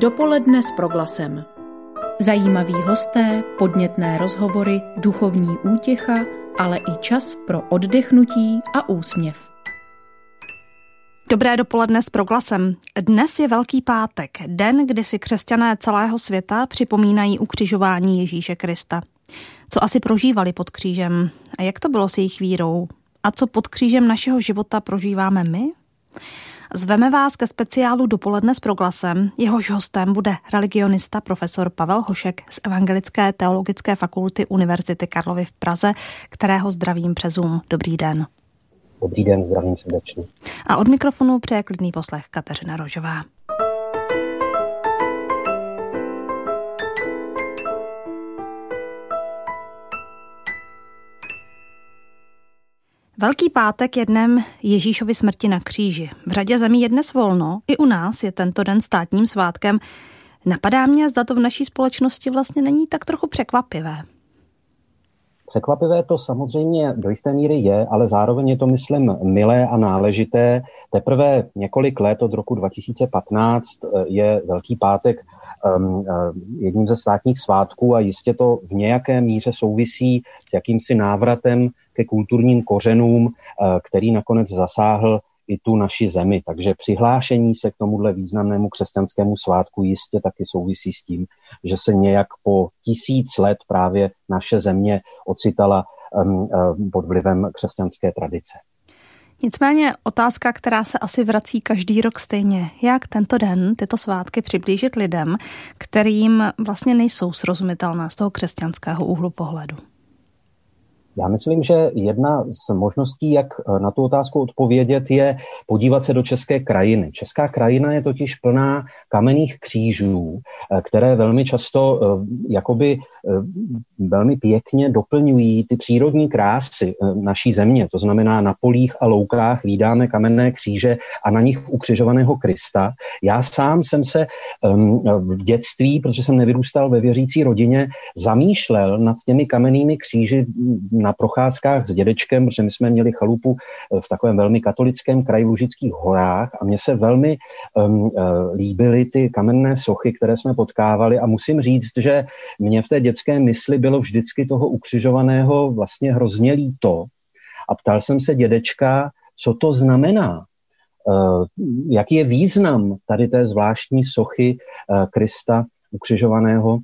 Dopoledne s proglasem. Zajímaví hosté, podnětné rozhovory, duchovní útěcha, ale i čas pro oddechnutí a úsměv. Dobré dopoledne s proglasem. Dnes je Velký pátek, den, kdy si křesťané celého světa připomínají ukřižování Ježíše Krista. Co asi prožívali pod křížem a jak to bylo s jejich vírou? A co pod křížem našeho života prožíváme my? Zveme vás ke speciálu Dopoledne s proglasem. Jehož hostem bude religionista profesor Pavel Hošek z Evangelické teologické fakulty Univerzity Karlovy v Praze, kterého zdravím přes Zoom. Dobrý den. Dobrý den, zdravím srdečně. A od mikrofonu přeje klidný poslech Kateřina Rožová. Velký pátek je dnem Ježíšovy smrti na kříži. V řadě zemí je dnes volno, i u nás je tento den státním svátkem. Napadá mě, zda to v naší společnosti vlastně není tak trochu překvapivé. Překvapivé to samozřejmě do jisté míry je, ale zároveň je to, myslím, milé a náležité. Teprve několik let od roku 2015 eh, je Velký pátek um, jedním ze státních svátků a jistě to v nějaké míře souvisí s jakýmsi návratem ke kulturním kořenům, eh, který nakonec zasáhl i tu naši zemi. Takže přihlášení se k tomuhle významnému křesťanskému svátku jistě taky souvisí s tím, že se nějak po tisíc let právě naše země ocitala pod vlivem křesťanské tradice. Nicméně otázka, která se asi vrací každý rok stejně. Jak tento den, tyto svátky přiblížit lidem, kterým vlastně nejsou srozumitelná z toho křesťanského úhlu pohledu? Já myslím, že jedna z možností, jak eh, na tu otázku odpovědět, je podívat se do české krajiny. Česká krajina je totiž plná kamenných křížů, eh, které velmi často eh, jakoby velmi pěkně doplňují ty přírodní krásy naší země. To znamená, na polích a loukách výdáme kamenné kříže a na nich ukřižovaného Krista. Já sám jsem se ehm, v dětství, protože jsem nevyrůstal ve věřící rodině, zamýšlel nad těmi kamennými kříži na procházkách s dědečkem, protože my jsme měli chalupu eh, v takovém velmi katolickém kraji Lužických horách a mně se velmi um, líbily ty kamenné sochy, které jsme potkávali. A musím říct, že mě v té dětské mysli bylo vždycky toho ukřižovaného vlastně hrozně líto. A ptal jsem se dědečka, co to znamená, Uh, jaký je význam tady té zvláštní sochy Krista ukřižovaného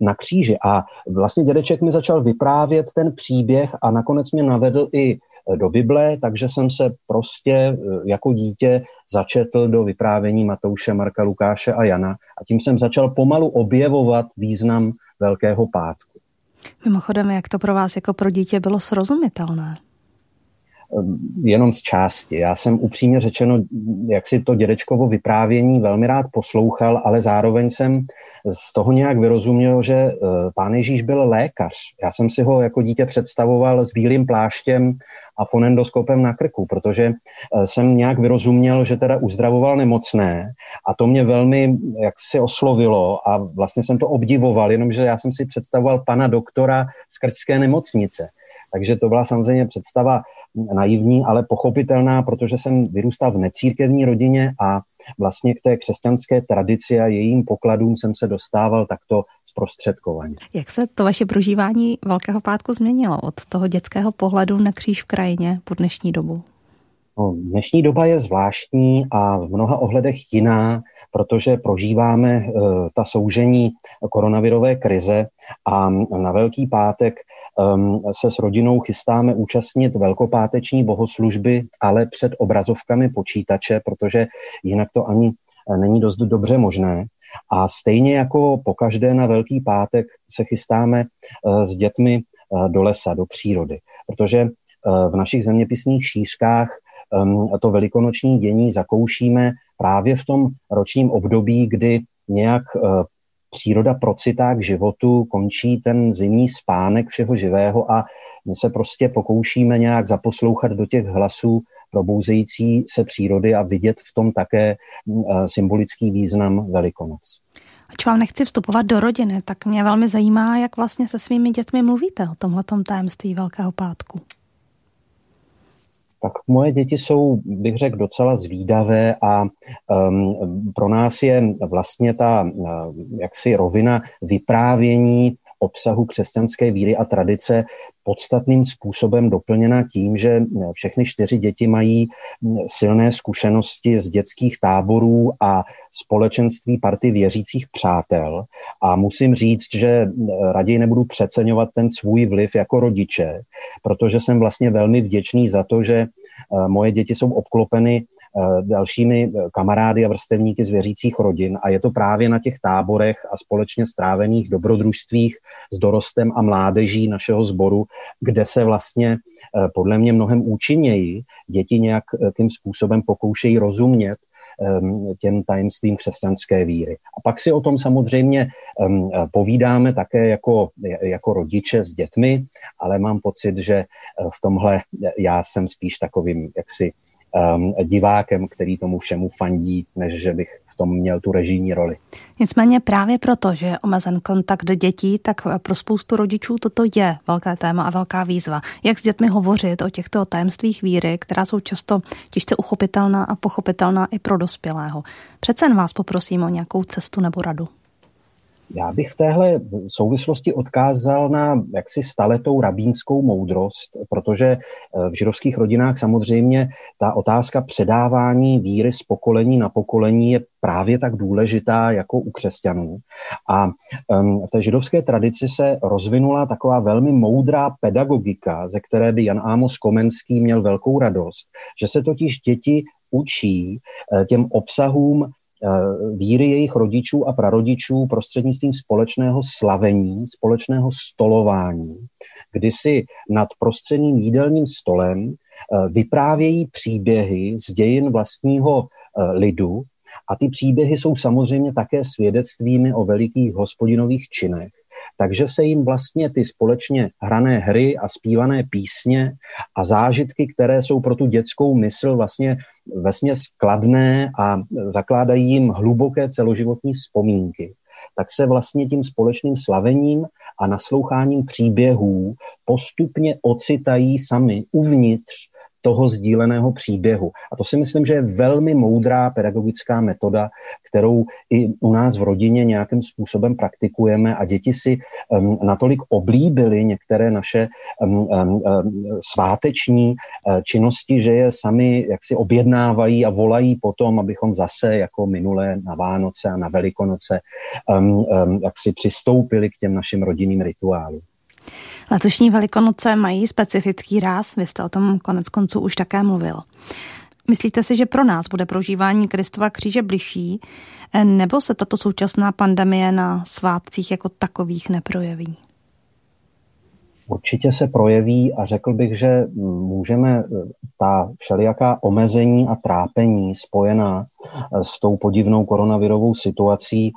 na kříži. A vlastně dědeček mi začal vyprávět ten příběh a nakonec mě navedl i do Bible, takže jsem se prostě e, jako dítě začetl do vyprávění Matouše, Marka, Lukáše a Jana a tím jsem začal pomalu objevovat význam Velkého pátku. Mimochodem, jak to pro vás jako pro dítě bylo srozumitelné? Jenom z části. Já jsem upřímně řečeno, jak si to dědečkovo vyprávění velmi rád poslouchal, ale zároveň jsem z toho nějak vyrozuměl, že eh, pán Ježíš byl lékař. Já jsem si ho jako dítě představoval s bílým pláštěm a fonendoskopem na krku, protože eh, jsem nějak vyrozuměl, že teda uzdravoval nemocné a to mě velmi jak si oslovilo a vlastně jsem to obdivoval, jenomže já jsem si představoval pana doktora z krčské nemocnice. Takže to byla samozřejmě představa naivní, ale pochopitelná, protože jsem vyrůstal v necírkevní rodině a vlastně k té křesťanské tradici a jejím pokladům jsem se dostával takto zprostředkovaně. Jak se to vaše prožívání Velkého pátku změnilo od toho dětského pohledu na kříž v krajině po dnešní dobu? No, dnešní doba je zvláštní a v mnoha ohledech jiná, protože prožíváme e, ta soužení koronavirové krize a na Velký pátek e, se s rodinou chystáme účastnit velkopáteční bohoslužby, ale před obrazovkami počítače, protože jinak to ani e, není dost dobře možné. A stejně jako pokaždé na Velký pátek se chystáme e, s dětmi do lesa, do přírody, protože v našich zeměpisných šířkách to velikonoční dění zakoušíme právě v tom ročním období, kdy nějak eh, příroda procitá k životu, končí ten zimní spánek všeho živého a my se prostě pokoušíme nějak zaposlouchat do těch hlasů probouzející se přírody a vidět v tom také mm, eh, symbolický význam Velikonoc. Ač vám nechci vstupovat do rodiny, tak mě velmi zajímá, jak vlastně se svými dětmi mluvíte o tomhletom tajemství Velkého pátku. Tak moje děti jsou, bych řekl, docela zvídavé a um, pro nás je vlastně ta uh, jaksi rovina vyprávění obsahu křesťanské víry a tradice podstatným způsobem doplněna tím, že všechny čtyři děti mají silné zkušenosti z dětských táborů a společenství party věřících přátel. A musím říct, že raději nebudu přeceňovat ten svůj vliv jako rodiče, protože jsem vlastně velmi vděčný za to, že moje děti jsou obklopeny Eh, dalšími eh, kamarády a vrstevníky z věřících rodin a je to právě na těch táborech a společně strávených dobrodružstvích s dorostem a mládeží našeho sboru, kde se vlastně eh, podle mě mnohem účinněji děti nějakým způsobem pokoušejí rozumět ehm, těm tajemstvím křesťanské víry. A pak si o tom samozřejmě ehm, povídáme také jako, jako rodiče s dětmi, ale mám pocit, že v tomhle já jsem spíš takovým jaksi um, divákem, který tomu všemu fandí, než že bych v tom měl tu režijní roli. Nicméně právě proto, že je omezen kontakt dětí, tak pro spoustu rodičů toto je velké téma a velká výzva. Jak s dětmi hovořit o těchto tajemstvích víry, která jsou často těžce uchopitelná a pochopitelná i pro dospělého. Přece vás poprosím o nějakou cestu nebo radu. Já bych v téhle souvislosti odkázal na jaksi staletou rabínskou moudrost, protože eh, v židovských rodinách samozřejmě ta otázka předávání víry z pokolení na pokolení je právě tak důležitá jako u křesťanů. A v té židovské tradici se rozvinula taková velmi moudrá pedagogika, ze které by Jan Ámos Komenský měl velkou radost, že se totiž děti učí eh, těm obsahům víry jejich rodičů a prarodičů prostřednictvím společného slavení, společného stolování, kdy si nad prostředním jídelním stolem eh, vyprávějí příběhy z dějin vlastního eh, lidu. A ty příběhy jsou samozřejmě také svědectvími o velikých hospodinových činech takže se jim vlastně ty společně hrané hry a zpívané písně a zážitky, které jsou pro tu dětskou mysl vlastně vesměs kladné a zakládají jim hluboké celoživotní vzpomínky, tak se vlastně tím společným slavením a nasloucháním příběhů postupně ocitají sami uvnitř toho sdíleného příběhu. A to si myslím, že je velmi moudrá pedagogická metoda, kterou i u nás v rodině nějakým způsobem praktikujeme a děti si um, natolik oblíbily některé naše um, um, sváteční uh, činnosti, že je sami jaksi objednávají a volají potom, abychom zase jako minulé na Vánoce a na Velikonoce um, um, přistoupili k těm našim rodinným rituálům. Letošní velikonoce mají specifický ráz, vy jste o tom konec konců už také mluvil. Myslíte si, že pro nás bude prožívání Kristova kříže bližší, nebo se tato současná pandemie na svátcích jako takových neprojeví? Určitě se projeví a řekl bych, že můžeme eh, ta všelijaká omezení a trápení spojená eh, s tou podivnou koronavirovou situací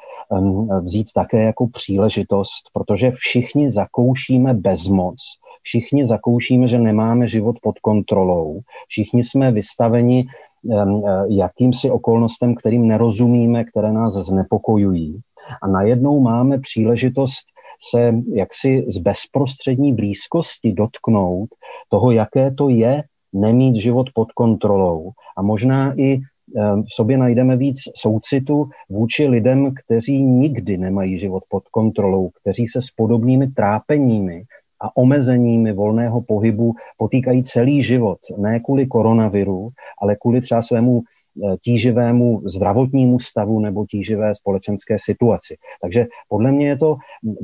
vzít také jako příležitost, protože všichni zakoušíme bezmoc, všichni zakoušíme, že nemáme život pod kontrolou, všichni jsme vystaveni eh, jakýmsi okolnostem, kterým nerozumíme, které nás znepokojují. A najednou máme příležitost se jaksi z bezprostřední blízkosti dotknout toho, jaké to je nemít život pod kontrolou. A možná i v sobě najdeme víc soucitu vůči lidem, kteří nikdy nemají život pod kontrolou, kteří se s podobnými trápeními a omezeními volného pohybu potýkají celý život. Ne kvůli koronaviru, ale kvůli třeba svému Eh, tíživému zdravotnímu stavu nebo tíživé společenské situaci. Takže podle mě je to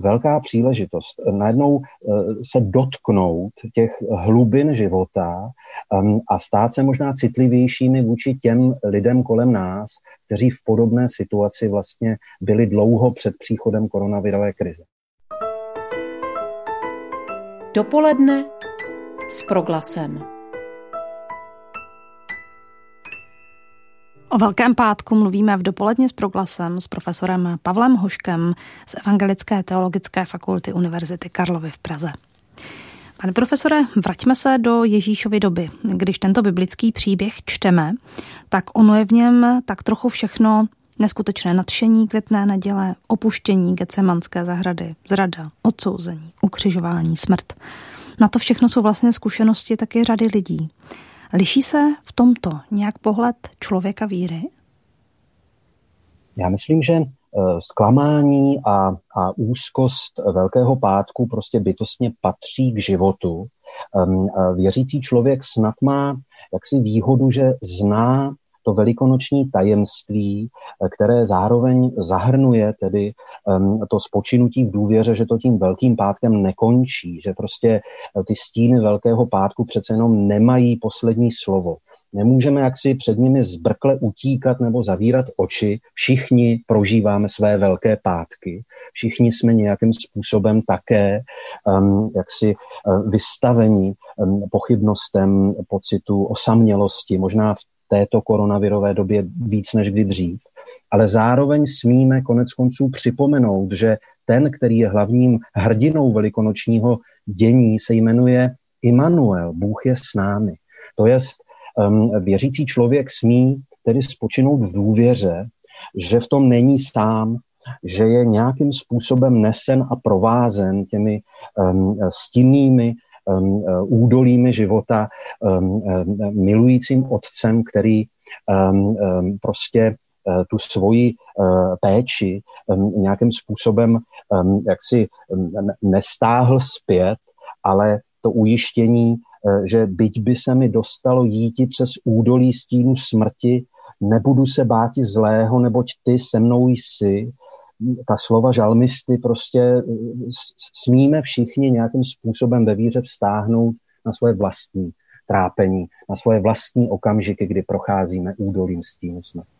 velká příležitost najednou eh, se dotknout těch hlubin života ehm, a stát se možná citlivějšími vůči těm lidem kolem nás, kteří v podobné situaci vlastně byli dlouho před příchodem koronavirové krize. Dopoledne s proglasem. O Velkém pátku mluvíme v dopoledně s proglasem s profesorem Pavlem Hoškem z Evangelické teologické fakulty Univerzity Karlovy v Praze. Pane profesore, vraťme se do Ježíšovy doby. Když tento biblický příběh čteme, tak ono je v něm tak trochu všechno neskutečné nadšení květné neděle, opuštění Gecemanské zahrady, zrada, odsouzení, ukřižování, smrt. Na to všechno jsou vlastně zkušenosti taky řady lidí. Liší se v tomto nějak pohled člověka víry? Já myslím, že Eh, zklamání a, a úzkost Velkého pátku prostě bytostně patří k životu. Věřící člověk snad má jaksi výhodu, že zná to velikonoční tajemství, eh, které zároveň zahrnuje tedy to spočinutí v důvěře, že to tím velkým pátkem nekončí, že prostě eh, ty stíny Velkého pátku přece jenom nemají poslední slovo. Nemůžeme jaksi před nimi zbrkle utíkat nebo zavírat oči. Všichni prožíváme své velké pátky. Všichni jsme nějakým způsobem také um, jaksi uh, vystaveni um, pochybnostem, pocitu osamělosti, možná v této koronavirové době víc než kdy dřív. Ale zároveň smíme konec konců připomenout, že ten, který je hlavním hrdinou velikonočního dění, se jmenuje Immanuel, Bůh je s námi. To jest, věřící člověk smí tedy spočinout v důvěře, že v tom není sám, že je nějakým způsobem nesen a provázen těmi um, stinnými um, údolími života um, um, milujícím otcem, který um, um, prostě uh, tu svoji uh, péči um, nějakým způsobem um, jaksi um, nestáhl zpět, ale to ujištění že byť by se mi dostalo jíti přes údolí stínu smrti, nebudu se báti zlého, neboť ty se mnou jsi. Ta slova žalmisty prostě eh, smíme všichni nějakým způsobem ve víře vztáhnout na svoje vlastní trápení, na svoje vlastní okamžiky, kdy procházíme údolím stínu smrti.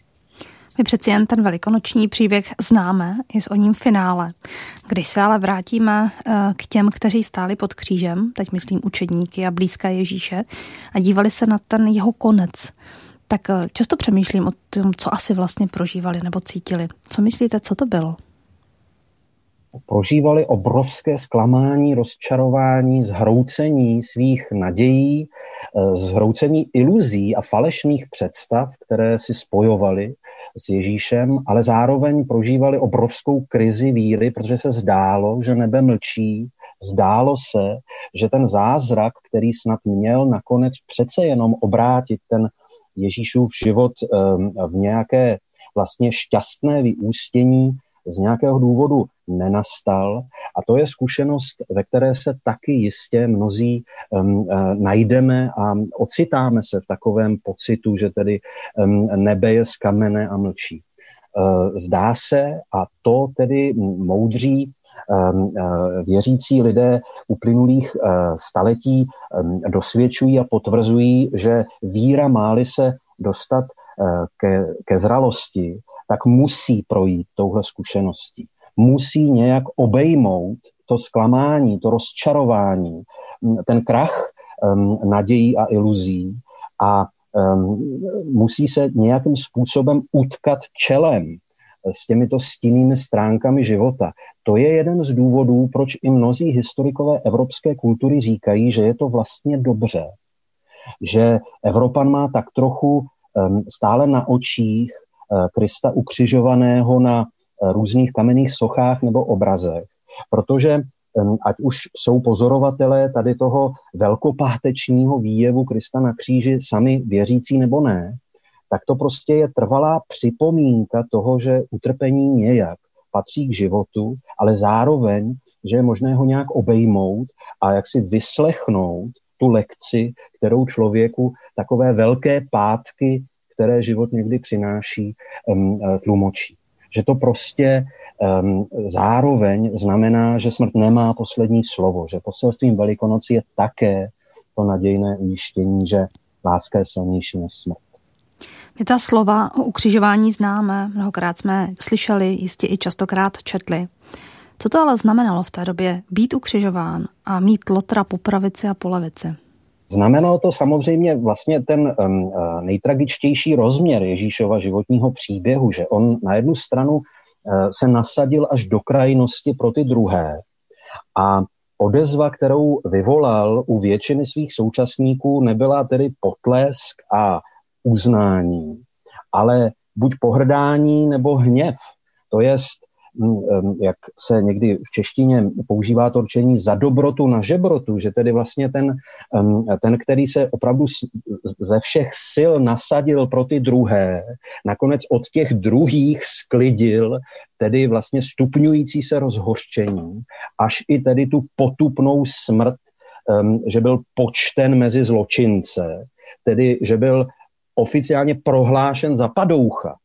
My přeci jen ten velikonoční příběh známe i s o ním finále. Když se ale vrátíme eh, k těm, kteří stáli pod křížem, teď myslím učedníky a blízka Ježíše, a dívali se na ten jeho konec, tak eh, často přemýšlím o tom, co asi vlastně prožívali nebo cítili. Co myslíte, co to bylo? prožívali obrovské zklamání, rozčarování, zhroucení svých nadějí, eh, zhroucení iluzí a falešných představ, které si spojovali s Ježíšem, ale zároveň prožívali obrovskou krizi víry, protože se zdálo, že nebe mlčí, zdálo se, že ten zázrak, který snad měl nakonec přece jenom obrátit ten Ježíšův život ehm, v nějaké vlastně šťastné vyústění, z nějakého důvodu nenastal. A to je zkušenost, ve které se taky jistě mnozí um, najdeme a ocitáme se v takovém pocitu, že tedy um, nebe je z kamene a mlčí. Uh, zdá se, a to tedy moudří věřící lidé uplynulých staletí dosvědčují a potvrzují, že víra máli se dostat ke, ke zralosti, tak musí projít touhle zkušeností. Musí nějak obejmout to zklamání, to rozčarování, ten krach um, nadějí a iluzí a musí se nějakým způsobem utkat čelem s těmito stinnými stránkami života. To je jeden z důvodů, proč i mnozí historikové evropské kultury říkají, že je to vlastně dobře, že Evropan má tak trochu stále na očích Eh, Krista ukřižovaného na eh, různých kamenných sochách nebo obrazech. Protože ať už jsou pozorovatelé tady toho velkopátečního výjevu Krista na kříži sami věřící nebo ne, tak to prostě je trvalá připomínka toho, že utrpení nějak patří k životu, ale zároveň, že je možné ho nějak obejmout a jak si vyslechnout tu lekci, kterou člověku takové velké pátky které život někdy přináší, eh, tlumočí. Že to prostě um, zároveň znamená, že smrt nemá poslední slovo, že poselstvím Velikonoci je také to nadějné ujištění, že láska je silnější než smrt. My ta slova o ukřižování známe, mnohokrát jsme slyšeli, jistě i častokrát četli. Co to ale znamenalo v té době být ukřižován a mít lotra po pravici a po levici? Znamenalo to samozřejmě vlastně ten um, nejtragičtější rozměr Ježíšova životního příběhu, že on na jednu stranu uh, se nasadil až do krajnosti pro ty druhé a odezva, kterou vyvolal u většiny svých současníků, nebyla tedy potlesk a uznání, ale buď pohrdání nebo hněv. To jest mm, jak se někdy v češtině používá to rčení za dobrotu na žebrotu, že tedy vlastně ten, ten, který se opravdu ze všech sil nasadil pro ty druhé, nakonec od těch druhých sklidil tedy vlastně stupňující se rozhořčení, až i tedy tu potupnou smrt, že byl počten mezi zločince, tedy že byl oficiálně prohlášen za padoucha,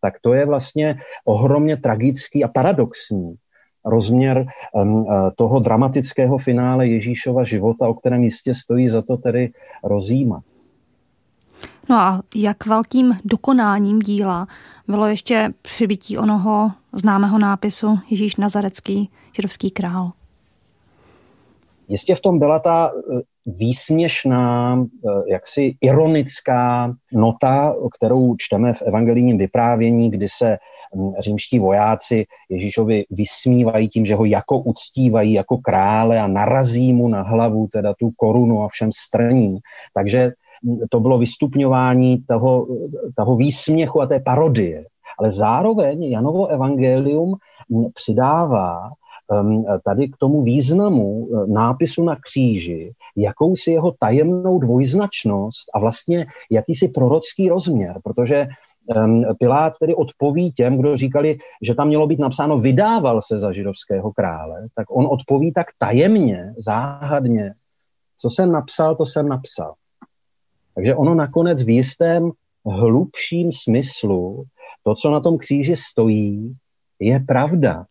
tak to je vlastně ohromně tragický a paradoxní rozměr um, toho dramatického finále Ježíšova života, o kterém jistě stojí za to tedy rozjímat. No a jak velkým dokonáním díla bylo ještě přibytí onoho známého nápisu Ježíš Nazarecký, židovský král? Jistě v tom byla ta eh, výsměšná, eh, jaksi ironická nota, kterou čteme v evangelijním vyprávění, kdy se hm, římští vojáci Ježíšovi vysmívají tím, že ho jako uctívají jako krále a narazí mu na hlavu teda tu korunu a všem strní. Takže hm, to bylo vystupňování toho, toho výsměchu a té parodie. Ale zároveň Janovo evangelium hm, přidává tady k tomu významu eh, nápisu na kříži, jakousi jeho tajemnou dvojznačnost a vlastně jakýsi prorocký rozměr, protože ehm, Pilát tedy odpoví těm, kdo říkali, že tam mělo být napsáno vydával se za židovského krále, tak on odpoví tak tajemně, záhadně, co jsem napsal, to jsem napsal. Takže ono nakonec v jistém hlubším smyslu, to, co na tom kříži stojí, je pravda.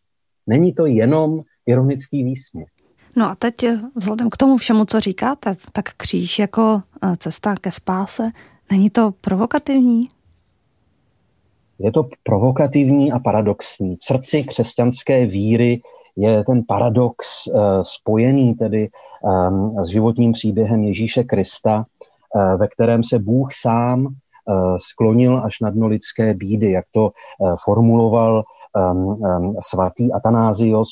Není to jenom ironický výsměch. No a teď eh, vzhledem k tomu všemu, co říkáte, tak kříž jako eh, cesta ke spáse, není to provokativní? Je to provokativní a paradoxní. V srdci křesťanské víry je ten paradox uh, spojený tedy um, s životním příběhem Ježíše Krista, ve kterém se Bůh sám sklonil až na dno lidské bídy, jak to formuloval svatý Atanázios,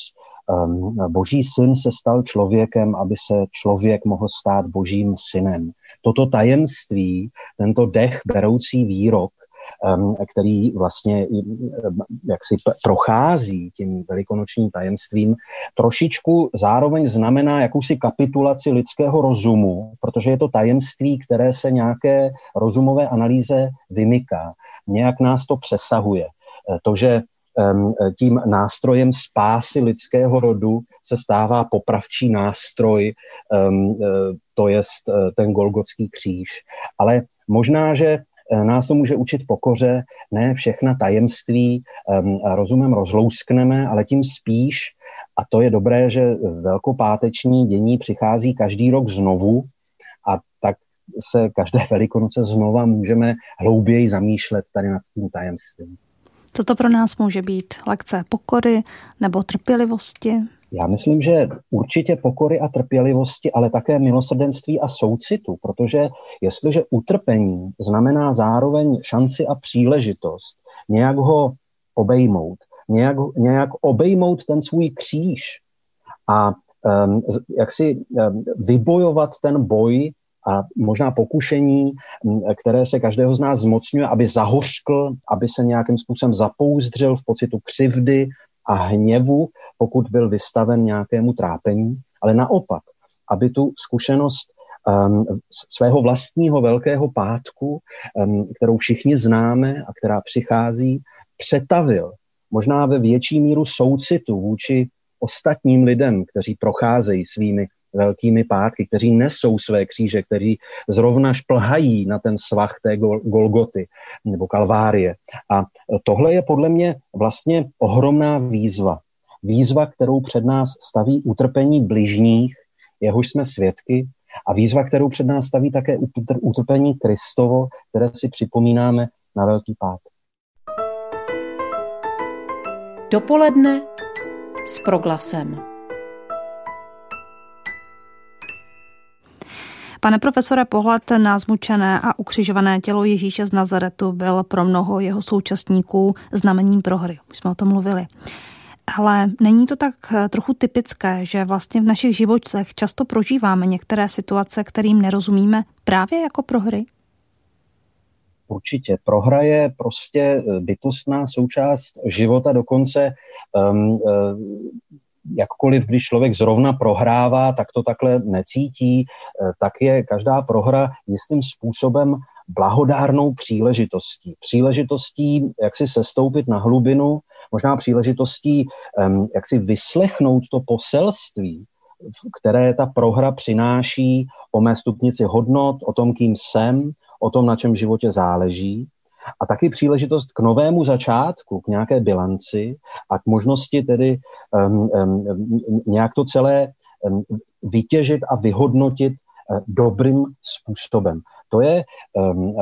boží syn se stal člověkem, aby se člověk mohl stát božím synem. Toto tajemství, tento dech beroucí výrok, který vlastně jak si prochází tím velikonočním tajemstvím, trošičku zároveň znamená jakousi kapitulaci lidského rozumu, protože je to tajemství, které se nějaké rozumové analýze vymyká. Nějak nás to přesahuje. To, že tím nástrojem spásy lidského rodu se stává popravčí nástroj, e, to je e, ten Golgotský kříž. Ale možná, že nás to může učit pokoře, ne všechna tajemství rozumem rozlouskneme, ale tím spíš, a to je dobré, že velkopáteční dění přichází každý rok znovu a tak se každé velikonoce znova můžeme hlouběji zamýšlet tady nad tím tajemstvím. Co to pro nás může být? Lekce pokory nebo trpělivosti? Já myslím, že určitě pokory a trpělivosti, ale také milosrdenství a soucitu, protože jestliže utrpení znamená zároveň šanci a příležitost nějak ho obejmout, nějak, nějak obejmout ten svůj kříž a um, jak si um, vybojovat ten boj a možná pokušení, které se každého z nás zmocňuje, aby zahořkl, aby se nějakým způsobem zapouzdřil v pocitu křivdy a hněvu, pokud byl vystaven nějakému trápení, ale naopak, aby tu zkušenost um, svého vlastního velkého pátku, um, kterou všichni známe a která přichází, přetavil. Možná ve větší míru soucitu vůči ostatním lidem, kteří procházejí svými velkými pátky, kteří nesou své kříže, kteří zrovna šplhají na ten svah té Golgoty nebo Kalvárie. A tohle je podle mě vlastně ohromná výzva. Výzva, kterou před nás staví utrpení bližních, jehož jsme svědky, a výzva, kterou před nás staví také utrpení Kristovo, které si připomínáme na Velký pát. Dopoledne s proglasem. Pane profesore, pohled na zmučené a ukřižované tělo Ježíše z Nazaretu byl pro mnoho jeho současníků znamením prohry. Už jsme o tom mluvili. Ale není to tak eh, trochu typické, že vlastně v našich životech často prožíváme některé situace, kterým nerozumíme právě jako prohry? Určitě. Prohra je prostě bytostná součást života, dokonce um, jakkoliv, když člověk zrovna prohrává, tak to takhle necítí, tak je každá prohra jistým způsobem blahodárnou příležitostí. Příležitostí, jak si sestoupit na hlubinu, možná příležitostí, jak si vyslechnout to poselství, které ta prohra přináší o mé stupnici hodnot, o tom, kým jsem, o tom, na čem v životě záleží. A taky příležitost k novému začátku, k nějaké bilanci a k možnosti tedy um, um, nějak to celé um, vytěžit a vyhodnotit uh, dobrým způsobem. To je, um,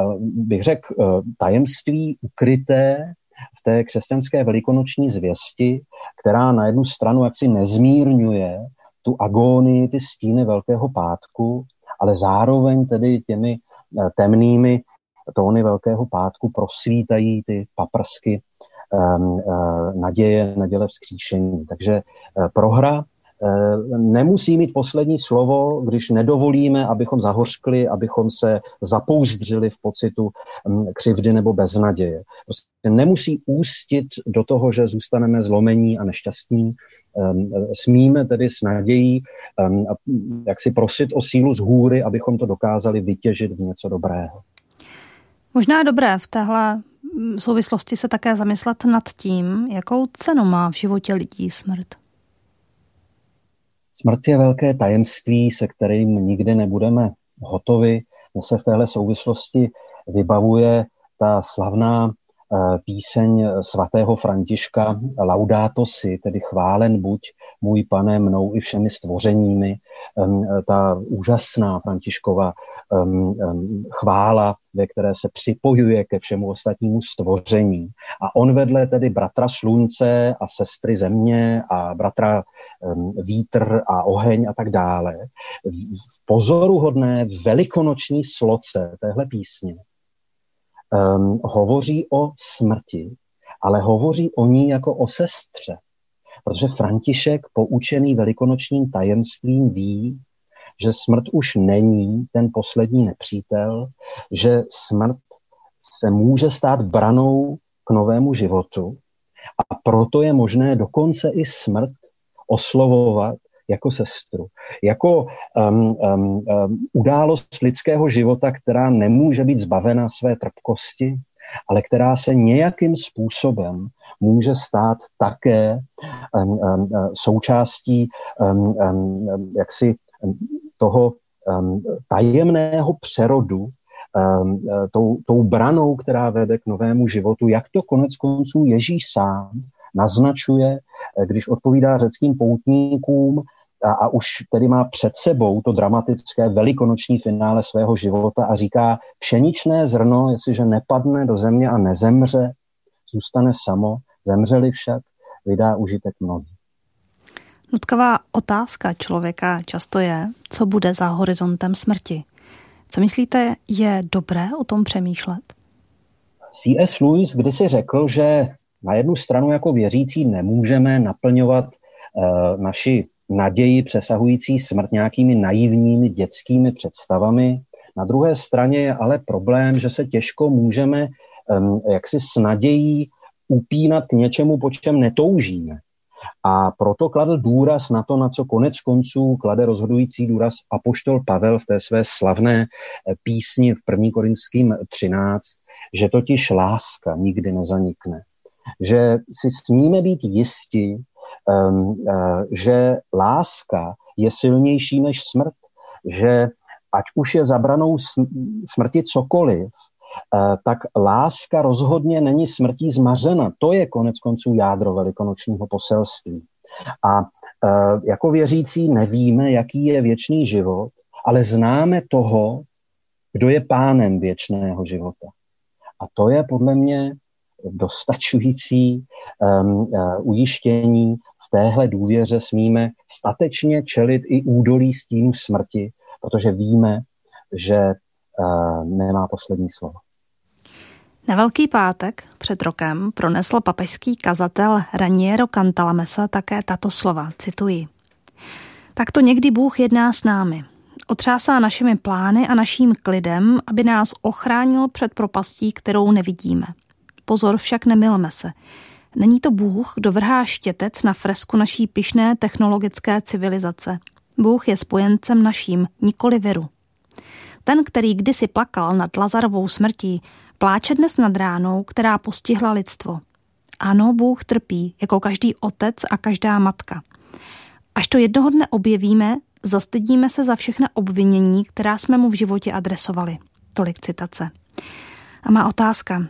bych řekl, uh, tajemství ukryté v té křesťanské velikonoční zvěsti, která na jednu stranu jaksi nezmírňuje tu agónii, ty stíny Velkého pátku, ale zároveň tedy těmi eh, temnými tóny Velkého pátku prosvítají ty paprsky um, naděje, naděle vzkříšení. Takže prohra Eh, nemusí mít poslední slovo, když nedovolíme, abychom zahořkli, abychom se zapouzdřili v pocitu hm, křivdy nebo beznaděje. Prostě nemusí ústit do toho, že zůstaneme zlomení a nešťastní. Ehm, smíme tedy s nadějí ehm, jak si prosit o sílu z hůry, abychom to dokázali vytěžit v něco dobrého. Možná je dobré v téhle souvislosti se také zamyslet nad tím, jakou cenu má v životě lidí smrt. Smrt je velké tajemství, se kterým nikdy nebudeme hotovi. Mně se v téhle souvislosti vybavuje ta slavná píseň svatého Františka Laudato si, tedy chválen buď můj pane mnou i všemi stvořeními. Ta úžasná Františkova chvála, ve které se připojuje ke všemu ostatnímu stvoření. A on vedle tedy bratra slunce a sestry země a bratra vítr a oheň a tak dále. V pozoruhodné velikonoční sloce téhle písně um, hovoří o smrti, ale hovoří o ní jako o sestře. Protože František, poučený velikonočním tajemstvím, ví, že smrt už není ten poslední nepřítel, že smrt se může stát branou k novému životu a proto je možné dokonce i smrt oslovovat jako sestru, jako um, um, um, událost lidského života, která nemůže být zbavena své trpkosti, ale která se nějakým způsobem může stát také um, um, součástí um, um, jaksi toho um, tajemného přerodu um, tou, tou branou, která vede k novému životu, jak to konec konců Ježíš sám naznačuje, když odpovídá řeckým poutníkům a, a už tedy má před sebou to dramatické velikonoční finále svého života a říká, pšeničné zrno, jestliže nepadne do země a nezemře, zůstane samo, zemřeli však, vydá užitek mnohý. Nutkavá otázka člověka často je, co bude za horizontem smrti. Co myslíte, je dobré o tom přemýšlet? C.S. Lewis kdysi řekl, že na jednu stranu jako věřící nemůžeme naplňovat uh, naši naději přesahující smrt nějakými naivními dětskými představami. Na druhé straně je ale problém, že se těžko můžeme um, jaksi s nadějí upínat k něčemu, po čem netoužíme. A proto kladl důraz na to, na co konec konců klade rozhodující důraz apoštol Pavel v té své slavné eh, písni v 1. Korinským 13, že totiž láska nikdy nezanikne. Že si smíme být jisti, že láska je silnější než smrt, že ať už je zabranou smrti cokoliv, Eh, tak láska rozhodně není smrtí zmařena. To je konec konců jádro velikonočního poselství. A eh, jako věřící nevíme, jaký je věčný život, ale známe toho, kdo je pánem věčného života. A to je podle mě dostačující um, uh, ujištění. V téhle důvěře smíme statečně čelit i údolí stínu smrti, protože víme, že nemá poslední slovo. Na Velký pátek před rokem pronesl papežský kazatel Raniero Cantalamessa také tato slova, cituji. Tak to někdy Bůh jedná s námi. otřásá našimi plány a naším klidem, aby nás ochránil před propastí, kterou nevidíme. Pozor však nemilme se. Není to Bůh, kdo vrhá štětec na fresku naší pyšné technologické civilizace. Bůh je spojencem naším, nikoli viru. Ten, který kdysi plakal nad Lazarovou smrtí, pláče dnes nad ránou, která postihla lidstvo. Ano, Bůh trpí, jako každý otec a každá matka. Až to jednoho dne objevíme, zastydíme se za všechna obvinění, která jsme mu v životě adresovali. Tolik citace. A má otázka.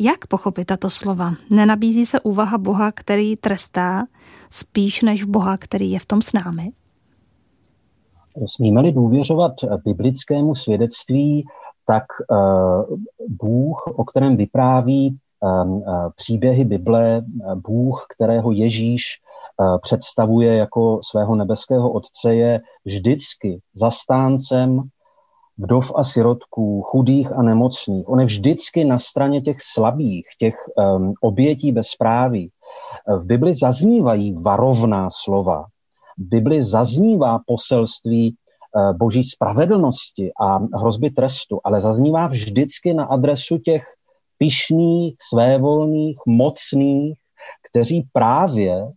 Jak pochopit tato slova? Nenabízí se úvaha Boha, který trestá, spíš než Boha, který je v tom s námi? Smíme-li důvěřovat biblickému svědectví, tak uh, Bůh, o kterém vypráví um, uh, příběhy Bible, Bůh, kterého Ježíš představuje jako svého nebeského otce, je vždycky zastáncem vdov a sirotků, chudých a nemocných. On je vždycky na straně těch slabých, těch um, obětí bezpráví. V Bibli zaznívají varovná slova. V Bibli zaznívá poselství uh, boží spravedlnosti a hrozby trestu, ale zaznívá vždycky na adresu těch pišných, svévolných, mocných, kteří právě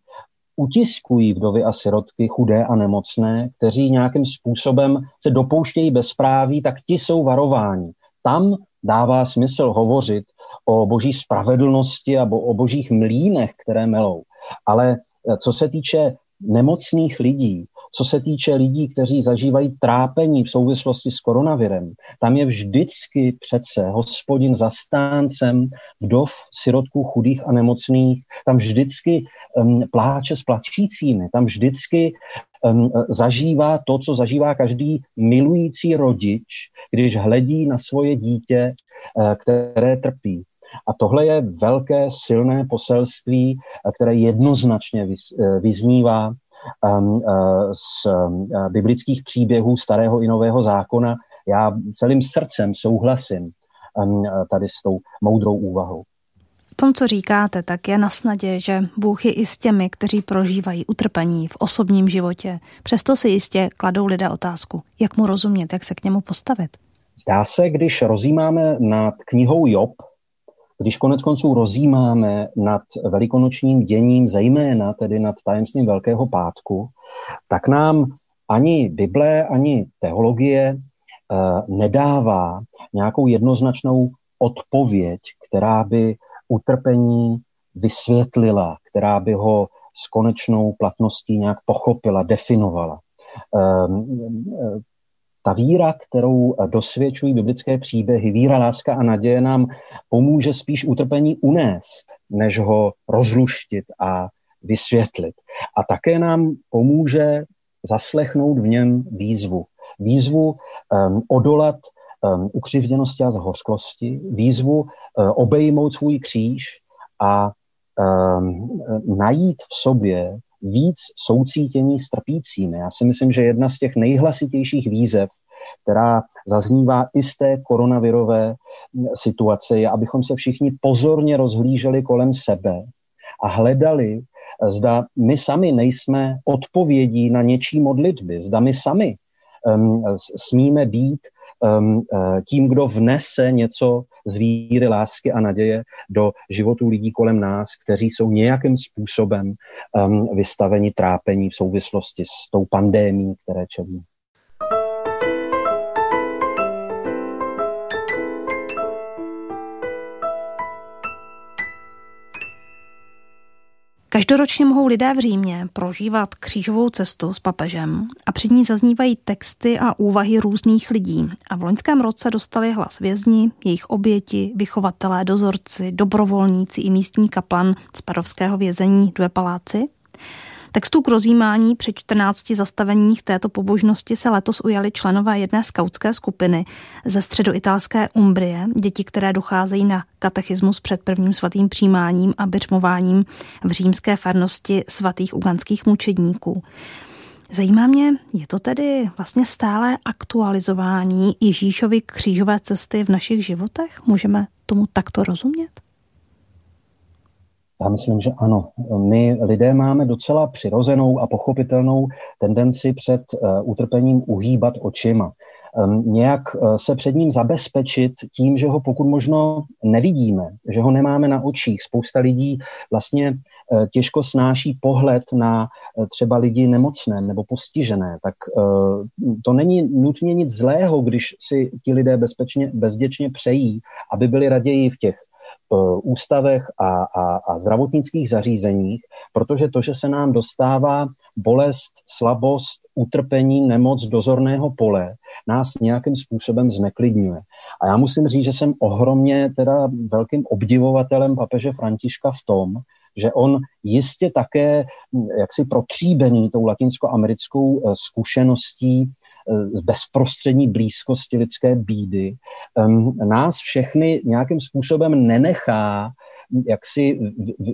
utiskují vdovy a sirotky, chudé a nemocné, kteří nějakým způsobem se dopouštějí bezpráví, tak ti jsou varováni. Tam dává smysl hovořit o boží spravedlnosti a o božích mlínech, které melou. Ale eh, co se týče nemocných lidí, co se týče lidí, kteří zažívají trápení v souvislosti s koronavirem, tam je vždycky přece hospodin zastáncem vdov, sirotků, chudých a nemocných, tam vždycky um, pláče s plačícími, tam vždycky um, zažívá to, co zažívá každý milující rodič, když hledí na svoje dítě, uh, které trpí. A tohle je velké, silné poselství, které jednoznačně uh, vyznívá z um, uh, biblických příběhů starého i nového zákona. Já celým srdcem souhlasím um, uh, tady s tou moudrou úvahou. V tom, co říkáte, tak je na snadě, že Bůh je i s těmi, kteří prožívají utrpení v osobním životě. Přesto si jistě kladou lidé otázku, jak mu rozumět, jak se k němu postavit. Zdá se, když rozjímáme nad knihou Job, když konec konců rozjímáme nad velikonočním děním, zejména tedy nad tajemstvím Velkého pátku, tak nám ani Bible, ani teologie eh, nedává nějakou jednoznačnou odpověď, která by utrpení vysvětlila, která by ho s konečnou platností nějak pochopila, definovala. Ta víra, kterou dosvědčují biblické příběhy, víra, láska a naděje nám pomůže spíš utrpení unést, než ho rozluštit a vysvětlit. A také nám pomůže zaslechnout v něm výzvu. Výzvu um, odolat um, ukřivděnosti a zhořklosti, výzvu uh, obejmout svůj kříž a um, najít v sobě víc soucítění s trpícími. Já si myslím, že jedna z těch nejhlasitějších výzev, která zaznívá i z té koronavirové situace, je, abychom se všichni pozorně rozhlíželi kolem sebe a hledali, zda my sami nejsme odpovědí na něčí modlitby, zda my sami um, smíme být tím, kdo vnese něco z víry, lásky a naděje do životů lidí kolem nás, kteří jsou nějakým způsobem um, vystaveni trápení v souvislosti s tou pandémií, které čelíme. Každoročně mohou lidé v Římě prožívat křížovou cestu s papežem a před ní zaznívají texty a úvahy různých lidí. A v loňském roce dostali hlas vězni, jejich oběti, vychovatelé, dozorci, dobrovolníci i místní kaplan z padovského vězení Due Paláci. Textů k rozjímání při 14 zastaveních této pobožnosti se letos ujali členové jedné skautské skupiny ze středoitalské Umbrie, děti, které docházejí na katechismus před prvním svatým přijímáním a byřmováním v římské farnosti svatých uganských mučedníků. Zajímá mě, je to tedy vlastně stále aktualizování Ježíšovy křížové cesty v našich životech? Můžeme tomu takto rozumět? Já myslím, že ano. My lidé máme docela přirozenou a pochopitelnou tendenci před uh, utrpením uhýbat očima. Um, nějak uh, se před ním zabezpečit tím, že ho pokud možno nevidíme, že ho nemáme na očích. Spousta lidí vlastně uh, těžko snáší pohled na třeba lidi nemocné nebo postižené. Tak to není nutně nic zlého, když si ti lidé bezpečně, bezděčně přejí, aby byli raději v těch Eh, ústavech a, a, a zdravotnických zařízeních, protože to, že se nám dostává bolest, slabost, utrpení, nemoc dozorného pole, nás nějakým způsobem zneklidňuje. A já musím říct, že jsem ohromně teda velkým obdivovatelem papeže Františka v tom, že on jistě také jaksi protříbený tou latinskoamerickou eh, zkušeností z bezprostřední blízkosti lidské bídy, nás všechny nějakým způsobem nenechá jak si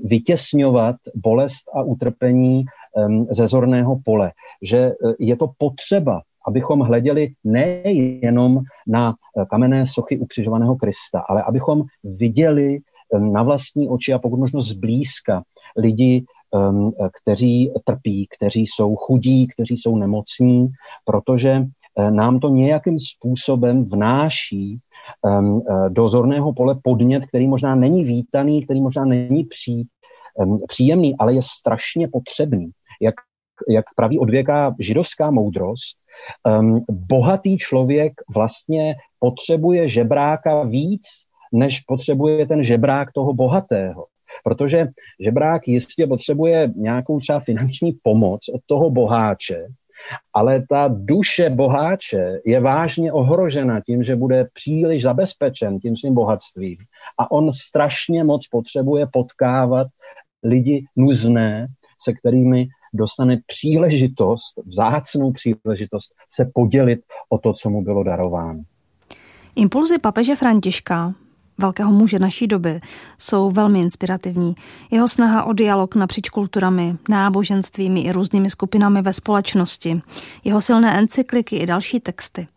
vytěsňovat bolest a utrpení ze zorného pole. Že e, je to potřeba, abychom hleděli nejenom na e, kamenné sochy ukřižovaného Krista, ale abychom viděli na vlastní oči a pokud možno zblízka lidi, kteří trpí, kteří jsou chudí, kteří jsou nemocní, protože eh, nám to nějakým způsobem vnáší um, eh, do zorného pole podnět, který možná není vítaný, který možná není pří, um, příjemný, ale je strašně potřebný. Jak, jak praví odvěká židovská moudrost, bohatý člověk vlastně potřebuje žebráka víc, než potřebuje ten žebrák toho bohatého. Protože žebrák jistě potřebuje nějakou třeba finanční pomoc od toho boháče, ale ta duše boháče je vážně ohrožena tím, že bude příliš zabezpečen tím svým bohatstvím. A on strašně moc potřebuje potkávat lidi nuzné, se kterými dostane příležitost, vzácnou příležitost se podělit o to, co mu bylo darováno. Impulzy papeže Františka velkého muže naší doby, jsou velmi inspirativní. Jeho snaha o dialog napříč kulturami, náboženstvími i různými skupinami ve společnosti, jeho silné encykliky i další texty.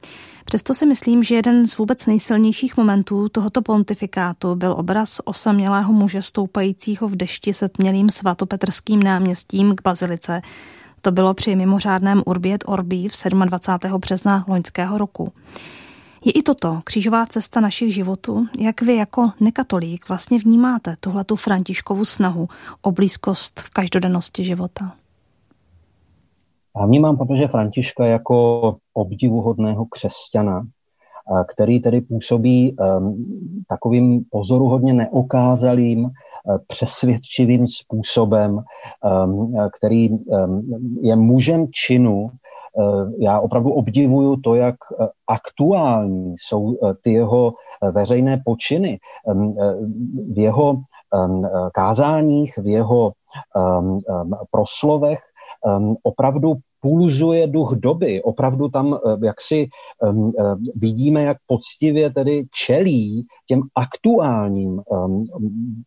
Přesto si myslím, že jeden z vůbec nejsilnějších momentů tohoto pontifikátu byl obraz osamělého muže stoupajícího v dešti se tmělým svatopetrským náměstím k bazilice. To bylo při mimořádném Urbiet Orbi v 27. března loňského roku. Je i toto křížová cesta našich životů? Jak vy jako nekatolík vlastně vnímáte tuhletu Františkovu snahu o blízkost v každodennosti života? Já vnímám papeže Františka jako obdivuhodného křesťana, který tedy působí um, takovým pozoruhodně neokázalým, uh, přesvědčivým způsobem, um, který um, je mužem činu, Eh, já opravdu obdivuju to, jak eh, aktuální jsou eh, ty jeho veřejné počiny. V jeho kázáních, v jeho proslovech opravdu pulzuje duch doby. Opravdu tam jak si vidíme, jak poctivě tedy čelí těm aktuálním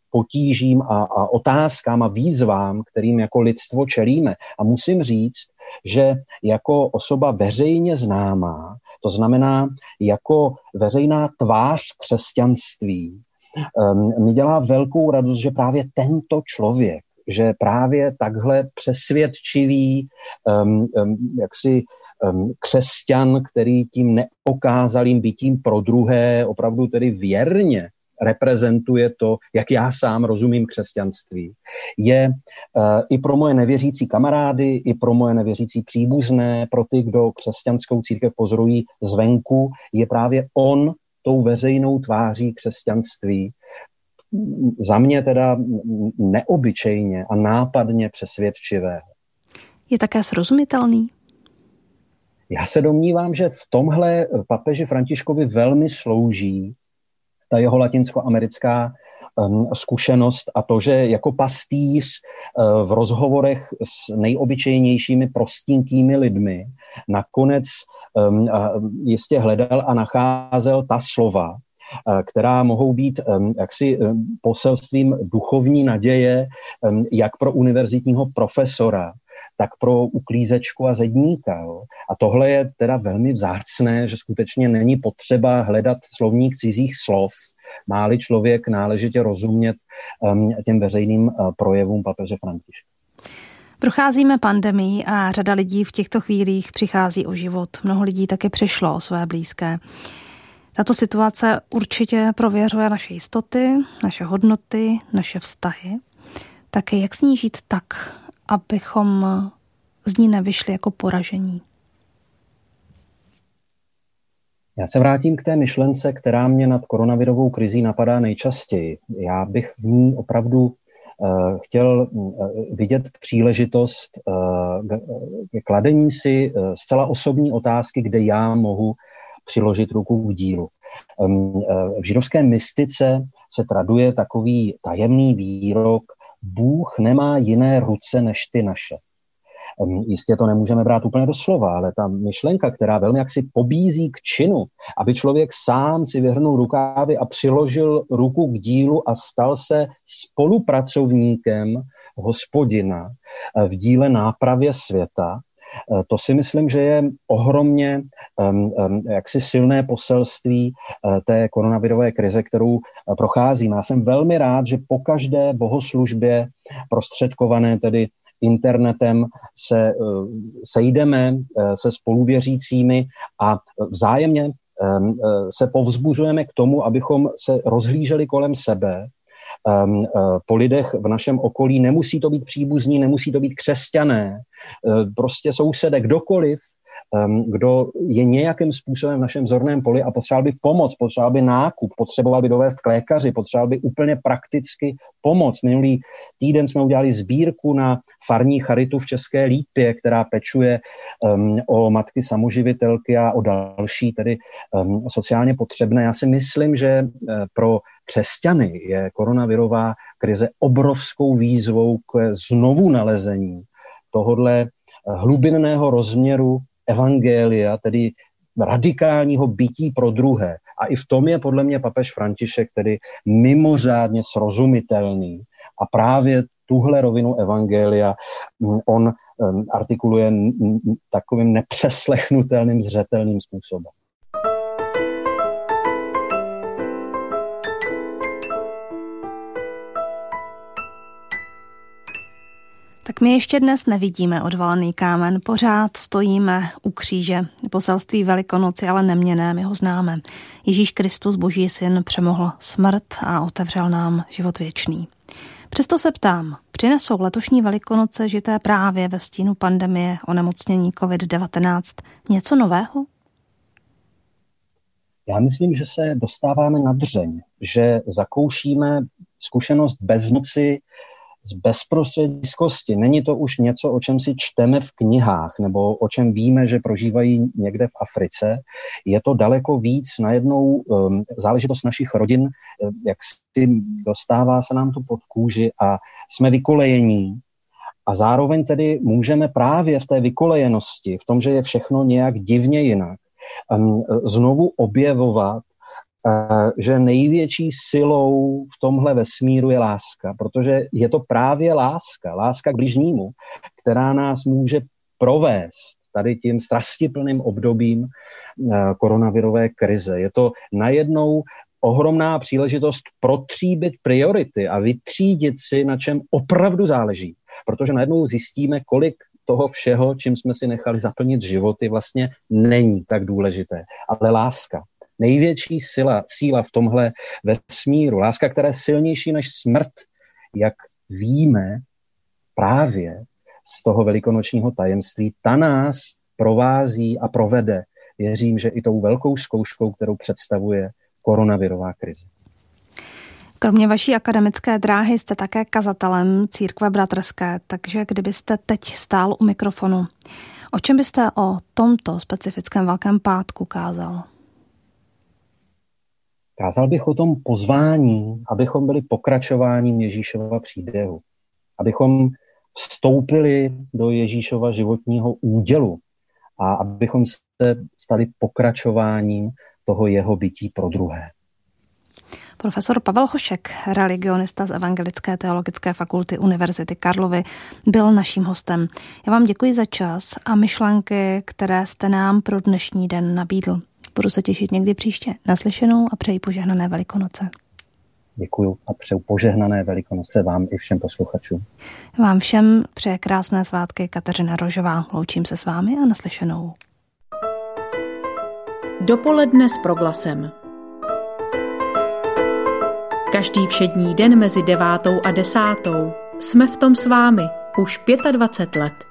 potížím a, a otázkám a výzvám, kterým jako lidstvo čelíme. A musím říct, že jako osoba veřejně známá, to znamená jako veřejná tvář křesťanství, um, mi dělá velkou radost, že právě tento člověk, že právě takhle přesvědčivý, um, um, jaksi um, křesťan, který tím neokázalým bytím pro druhé opravdu tedy věrně reprezentuje to, jak já sám rozumím křesťanství, je uh, i pro moje nevěřící kamarády, i pro moje nevěřící příbuzné, pro ty, kdo křesťanskou církev pozorují zvenku, je právě on tou veřejnou tváří křesťanství. Za mě teda neobyčejně a nápadně přesvědčivého. Je také srozumitelný? Já se domnívám, že v tomhle papeži Františkovi velmi slouží ta jeho latinskoamerická zkušenost a to, že jako pastýř uh, v rozhovorech s nejobyčejnějšími prostinkými lidmi nakonec jistě hledal a nacházel ta slova, která mohou být um, jaksi um, poselstvím duchovní naděje um, jak pro univerzitního profesora, tak pro uklízečku a zedníka. Jo. A tohle je teda velmi vzácné, že skutečně není potřeba hledat slovník cizích slov, máli člověk náležitě rozumět těm veřejným projevům papeže Františka. Procházíme pandemii a řada lidí v těchto chvílích přichází o život. Mnoho lidí také přišlo o své blízké. Tato situace určitě prověřuje naše jistoty, naše hodnoty, naše vztahy. Také jak snížit tak, abychom z ní nevyšli jako poražení. Já se vrátím k té myšlence, která mě nad koronavirovou krizí napadá nejčastěji. Já bych v ní opravdu Eh, chtěl eh, vidět příležitost eh, k kladení si zcela osobní otázky, kde já mohu přiložit ruku k dílu. V židovské mystice se traduje takový tajemný výrok, Bůh nemá jiné ruce než ty naše. Jistě to nemůžeme brát úplně do slova, ale ta myšlenka, která velmi jaksi pobízí k činu, aby člověk sám si vyhrnul rukávy a přiložil ruku k dílu a stal se spolupracovníkem hospodina eh, v díle nápravě světa, to si myslím, že je ohromně jaksi silné poselství uh, té koronavirové krize, kterou uh, procházíme. Já jsem velmi rád, že po každé bohoslužbě prostředkované tedy internetem se eh, sejdeme eh, se spoluvěřícími a vzájemně eh, se povzbuzujeme k tomu, abychom se rozhlíželi kolem sebe, po lidech v našem okolí. Nemusí to být příbuzní, nemusí to být křesťané, prostě sousedé, kdokoliv, Ehm, kdo je nějakým způsobem v našem zorném poli a potřeboval by pomoc, potřeboval by nákup, potřeboval by dovést k lékaři, potřeboval by úplně prakticky pomoc. Minulý týden jsme udělali sbírku na farní charitu v České Lípě, která pečuje um, o matky samoživitelky a o další tedy um, sociálně potřebné. Já si myslím, že uh, pro křesťany je koronavirová krize obrovskou výzvou k znovu nalezení tohodle hlubinného rozměru evangelia, tedy radikálního bytí pro druhé. A i v tom je podle mě papež František tedy mimořádně srozumitelný. A právě tuhle rovinu evangelia mm, on mm, artikuluje takovým nepřeslechnutelným, zřetelným způsobem. Tak my ještě dnes nevidíme odvalený kámen, pořád stojíme u kříže. Poselství Velikonoci ale neměné, my ho známe. Ježíš Kristus, boží syn, přemohl smrt a otevřel nám život věčný. Přesto se ptám, přinesou letošní Velikonoce žité právě ve stínu pandemie onemocnění COVID-19 něco nového? Já myslím, že se dostáváme na dřeň, že zakoušíme zkušenost bezmoci z bezprostředskosti. Není to už něco, o čem si čteme v knihách nebo o čem víme, že prožívají někde v Africe. Je to daleko víc najednou um, záležitost našich rodin, eh, jak si dostává se nám to pod kůži a jsme vykolejení. A zároveň tedy můžeme právě v té vykolejenosti, v tom, že je všechno nějak divně jinak, um, znovu objevovat že největší silou v tomhle vesmíru je láska, protože je to právě láska, láska k bližnímu, která nás může provést tady tím strastiplným obdobím eh, koronavirové krize. Je to najednou ohromná příležitost protříbit priority a vytřídit si, na čem opravdu záleží. Protože najednou zjistíme, kolik toho všeho, čím jsme si nechali zaplnit životy, vlastně není tak důležité. Ale láska, největší sila, síla v tomhle vesmíru. Láska, která je silnější než smrt, jak víme právě z toho velikonočního tajemství, ta nás provází a provede. Věřím, že i tou velkou zkouškou, kterou představuje koronavirová krize. Kromě vaší akademické dráhy jste také kazatelem církve bratrské, takže kdybyste teď stál u mikrofonu, o čem byste o tomto specifickém Velkém pátku kázal? Kázal bych o tom pozvání, abychom byli pokračováním Ježíšova příběhu, abychom vstoupili do Ježíšova životního údělu a abychom se stali pokračováním toho jeho bytí pro druhé. Profesor Pavel Hošek, religionista z Evangelické teologické fakulty Univerzity Karlovy, byl naším hostem. Já vám děkuji za čas a myšlenky, které jste nám pro dnešní den nabídl. Budu se těšit někdy příště. Naslyšenou a přeji požehnané velikonoce. děkuju a přeju požehnané Velikonoce vám i všem posluchačům. Vám všem přeje krásné svátky Kateřina Rožová. Loučím se s vámi a naslyšenou. Dopoledne s proglasem. Každý všední den mezi devátou a desátou jsme v tom s vámi už 25 let.